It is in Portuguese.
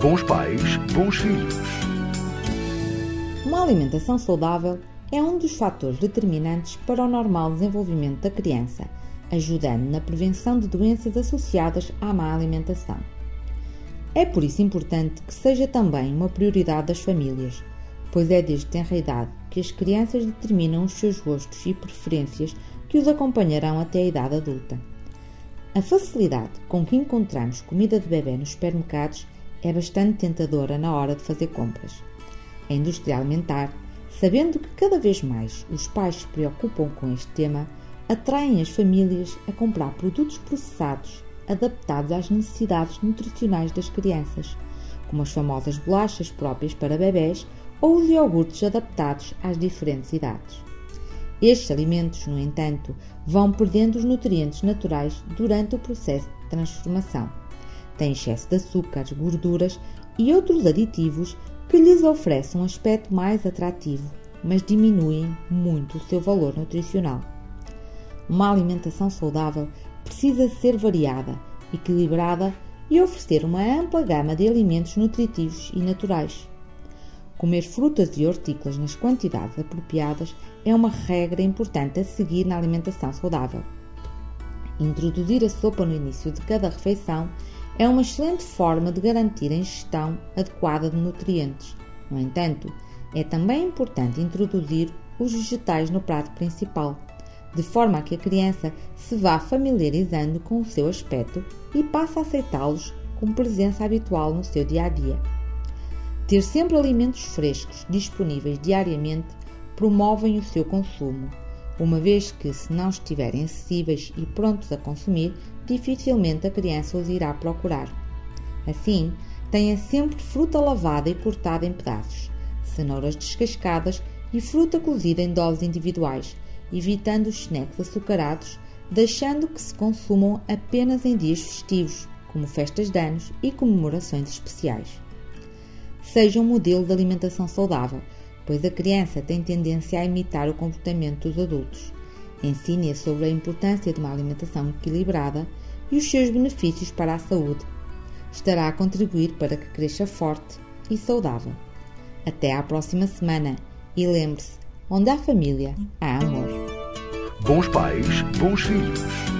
Bons pais, bons filhos. Uma alimentação saudável é um dos fatores determinantes para o normal desenvolvimento da criança, ajudando na prevenção de doenças associadas à má alimentação. É por isso importante que seja também uma prioridade das famílias, pois é desde tenra idade que as crianças determinam os seus gostos e preferências que os acompanharão até a idade adulta. A facilidade com que encontramos comida de bebê nos supermercados é bastante tentadora na hora de fazer compras. A indústria alimentar, sabendo que cada vez mais os pais se preocupam com este tema, atraem as famílias a comprar produtos processados adaptados às necessidades nutricionais das crianças, como as famosas bolachas próprias para bebés ou os iogurtes adaptados às diferentes idades. Estes alimentos, no entanto, vão perdendo os nutrientes naturais durante o processo de transformação. Têm excesso de açúcares, gorduras e outros aditivos que lhes oferecem um aspecto mais atrativo, mas diminuem muito o seu valor nutricional. Uma alimentação saudável precisa ser variada, equilibrada e oferecer uma ampla gama de alimentos nutritivos e naturais. Comer frutas e hortícolas nas quantidades apropriadas é uma regra importante a seguir na alimentação saudável. Introduzir a sopa no início de cada refeição é uma excelente forma de garantir a ingestão adequada de nutrientes. No entanto, é também importante introduzir os vegetais no prato principal, de forma a que a criança se vá familiarizando com o seu aspecto e passe a aceitá-los como presença habitual no seu dia a dia. Ter sempre alimentos frescos disponíveis diariamente promovem o seu consumo, uma vez que, se não estiverem acessíveis e prontos a consumir, dificilmente a criança os irá procurar. Assim, tenha sempre fruta lavada e cortada em pedaços, cenouras descascadas e fruta cozida em doses individuais, evitando os snacks açucarados, deixando que se consumam apenas em dias festivos, como festas de anos e comemorações especiais. Seja um modelo de alimentação saudável, pois a criança tem tendência a imitar o comportamento dos adultos. Ensine-a sobre a importância de uma alimentação equilibrada e os seus benefícios para a saúde. Estará a contribuir para que cresça forte e saudável. Até à próxima semana e lembre-se: onde há família, há amor. Bons pais, bons filhos.